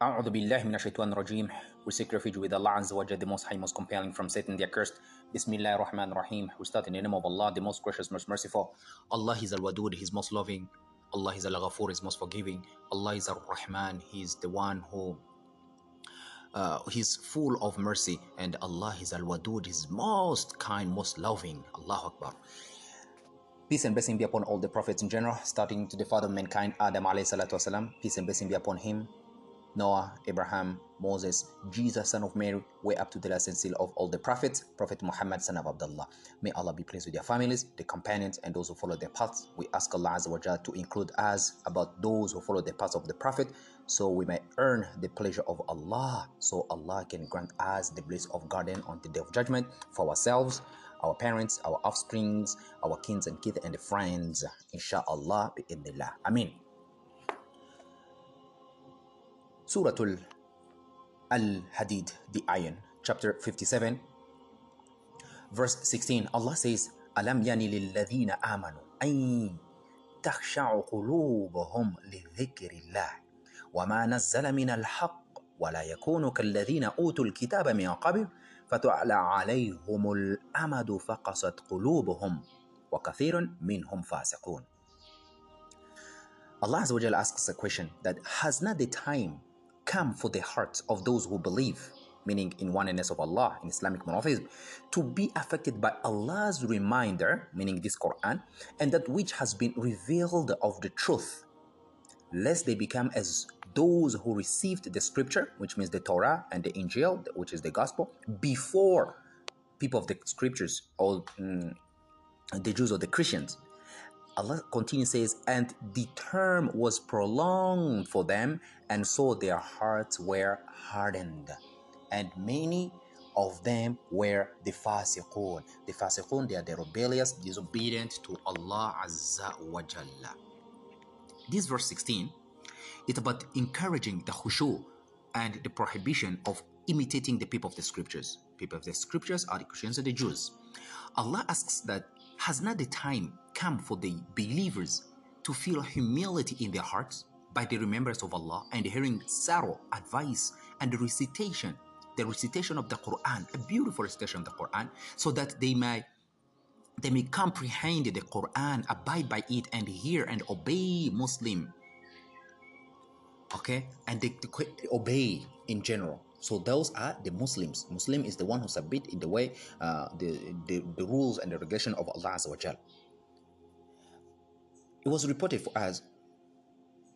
A'udhu billahi minash shaitan rajim. We seek refuge with Allah Azza wa Jal, the Most High, Most Compelling from Satan the Accursed. Bismillah ar-Rahman rahim We start in the name of Allah, the Most Gracious, Most Merciful. Allah is Al-Wadud, He is Most Loving. Allah is Al-Ghafur, He is Most Forgiving. Allah is al-Rahman, He is the one who uh, he's full of mercy and Allah is Al-Wadud, He's most kind, most loving. Allahu Akbar. Peace and blessing be upon all the prophets in general, starting to the father of mankind, Adam alayhi salatu wasalam. Peace and blessing be upon him, Noah, Abraham, Moses, Jesus, son of Mary, way up to the last seal of all the prophets, Prophet Muhammad, son of Abdullah. May Allah be pleased with their families, their companions, and those who follow their paths. We ask Allah Azza wa to include us about those who follow the paths of the Prophet, so we may earn the pleasure of Allah, so Allah can grant us the bliss of garden on the day of judgment for ourselves, our parents, our offsprings, our kins and kith and friends. Inshallah, bi'idnillah. Amin. Surah Al-Hadid, the Iron, chapter 57, verse 16. Allah says, أَلَمْ يَنِ لِلَّذِينَ آمَنُوا أَن تَخْشَعُ قُلُوبُهُمْ لِذِكْرِ اللَّهِ وَمَا نَزَّلَ مِنَ الْحَقِّ ولا يكونوا كالذين أوتوا الكتاب من قبل فتعلى عليهم الأمد فقست قلوبهم وكثير منهم فاسقون Allah Azza wa Jalla asks a question that has not the time come for the hearts of those who believe, meaning in oneness of Allah, in Islamic monotheism, to be affected by Allah's reminder, meaning this Quran, and that which has been revealed of the truth, lest they become as those who received the scripture, which means the Torah and the Injil, which is the gospel, before people of the scriptures, or mm, the Jews or the Christians. Allah continues says, and the term was prolonged for them, and so their hearts were hardened. And many of them were the fasiqun. The fasiqun, they are the rebellious, disobedient to Allah Azza wa Jalla. This verse 16 is about encouraging the khushu and the prohibition of imitating the people of the scriptures. People of the scriptures are the Christians and the Jews. Allah asks that has not the time come for the believers to feel humility in their hearts by the remembrance of Allah and hearing sorrow, advice, and recitation, the recitation of the Quran, a beautiful recitation of the Quran, so that they may they may comprehend the Quran, abide by it, and hear and obey Muslim. Okay, and they, they obey in general. So those are the Muslims. Muslim is the one who submit in the way uh, the, the the rules and the regulation of Allah Azza wa Jal. It was reported for us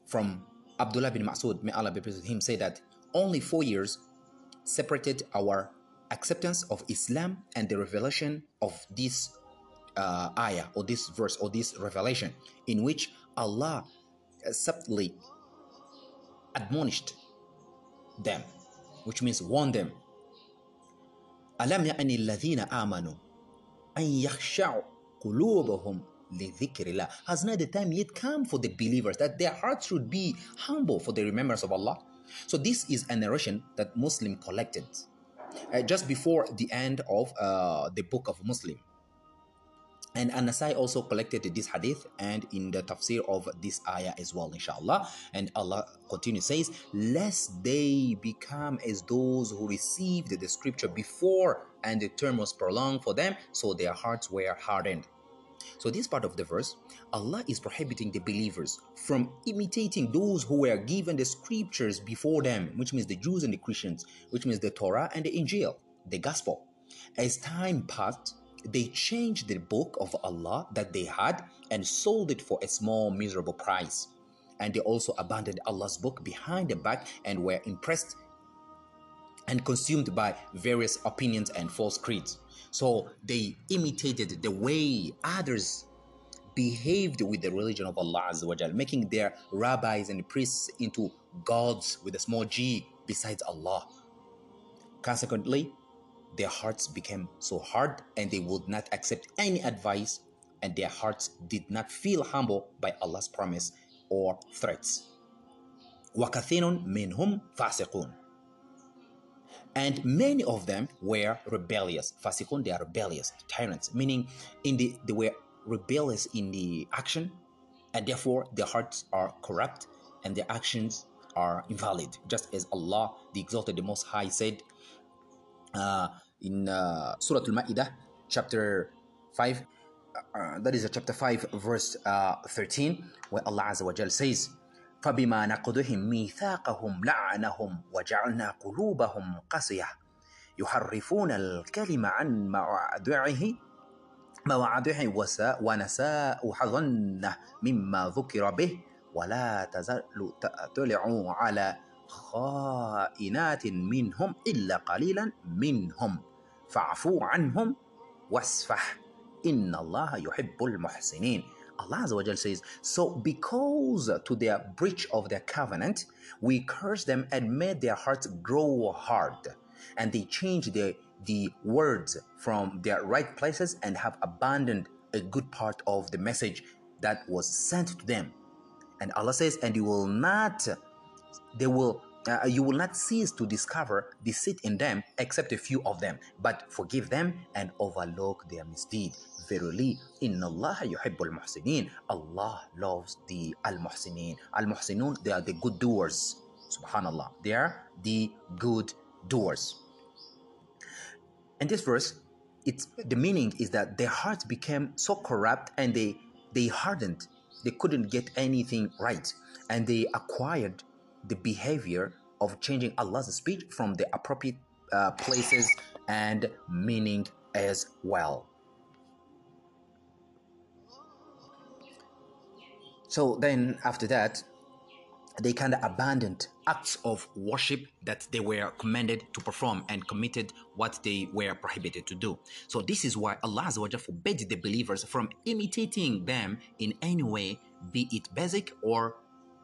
from Abdullah bin Masud, may Allah be pleased with him, say that only four years separated our acceptance of Islam and the revelation of this uh, ayah or this verse or this revelation in which Allah subtly admonished them, which means warned them. ألم يأن الذين آمنوا أن يخشعوا قلوبهم has not the time yet come for the believers that their hearts should be humble for the remembrance of Allah? So this is a narration that Muslim collected uh, just before the end of uh, the book of Muslim. And An-Nasa'i also collected this hadith and in the tafsir of this ayah as well, inshallah. And Allah continues, says, Lest they become as those who received the scripture before and the term was prolonged for them, so their hearts were hardened. So this part of the verse, Allah is prohibiting the believers from imitating those who were given the scriptures before them, which means the Jews and the Christians, which means the Torah and the Injil, the gospel. As time passed, they changed the book of Allah that they had and sold it for a small, miserable price. And they also abandoned Allah's book behind the back and were impressed and consumed by various opinions and false creeds. So they imitated the way others behaved with the religion of Allah Azza wa Jal, making their rabbis and priests into gods with a small g besides Allah. Consequently, their hearts became so hard and they would not accept any advice and their hearts did not feel humble by Allah's promise or threats. وَكَثِيرٌ مِنْهُمْ فَاسِقُونَ and many of them were rebellious. Fasikun, they are rebellious, tyrants, meaning in the, they were rebellious in the action and therefore their hearts are corrupt and their actions are invalid. Just as Allah, the Exalted, the Most High, said uh, in uh, Surah Al-Ma'idah, chapter 5, uh, that is chapter 5, verse uh, 13, where Allah Azza wa says, فبما نقضهم ميثاقهم لعنهم وجعلنا قلوبهم قسية يحرفون الكلم عن مواضعه مواضعه ونساء حظنه مما ذكر به ولا تزال تطلع على خائنات منهم إلا قليلا منهم. فاعفوا عنهم واصفح إن الله يحب المحسنين. Allah says, So because to their breach of their covenant, we cursed them and made their hearts grow hard. And they changed the, the words from their right places and have abandoned a good part of the message that was sent to them. And Allah says, and you will not, they will uh, you will not cease to discover deceit in them except a few of them, but forgive them and overlook their misdeed. Verily, inna Allah yuhibbul muhsinin. Allah loves the al-muhsinin. Al-muhsinun, they are the good doers. Subhanallah. They are the good doers. In this verse, it's the meaning is that their hearts became so corrupt and they they hardened they couldn't get anything right and they acquired the behavior of changing Allah's speech from the appropriate uh, places and meaning as well. So then, after that, they kind of abandoned acts of worship that they were commanded to perform and committed what they were prohibited to do. So this is why Allah forbade the believers from imitating them in any way, be it basic or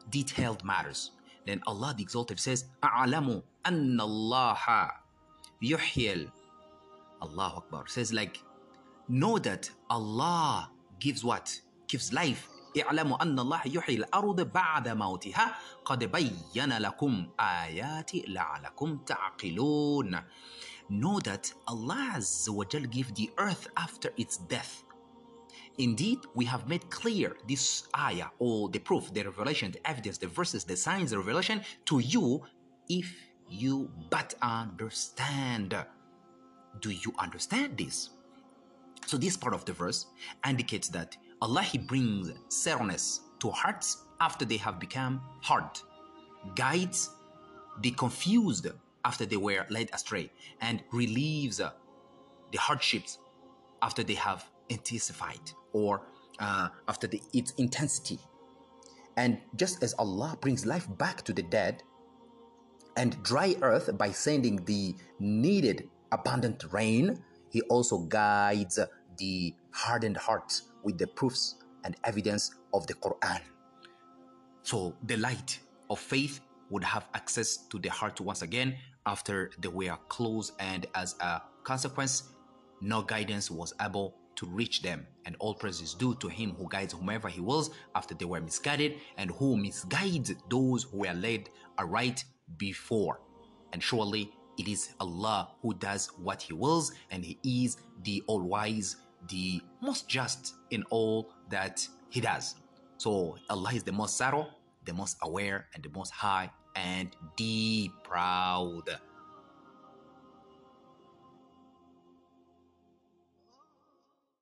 detailed matters. Then Allah the Exalted says, أَعْلَمُ أَنَّ اللَّهَ يُحْيِي Allah Akbar says like, know that Allah gives what? Gives life اعلموا أن الله يحيي الأرض بعد موتها قد بين لكم آيات لعلكم تعقلون Know that Allah Azza wa Jal give the earth after its death. Indeed, we have made clear this ayah or the proof, the revelation, the evidence, the verses, the signs, the revelation to you if you but understand. Do you understand this? So this part of the verse indicates that Allah He brings sourness to hearts after they have become hard, guides the confused after they were led astray, and relieves the hardships after they have intensified or uh, after the, its intensity. And just as Allah brings life back to the dead and dry earth by sending the needed abundant rain, He also guides the hardened hearts with the proofs and evidence of the Quran. So the light of faith would have access to the heart once again after they were closed, and as a consequence, no guidance was able to reach them. And all praise is due to Him who guides whomever He wills after they were misguided, and who misguides those who were led aright before. And surely it is Allah who does what He wills, and He is the all wise the most just in all that he does. So Allah is the most subtle, the most aware, and the most high and deep proud.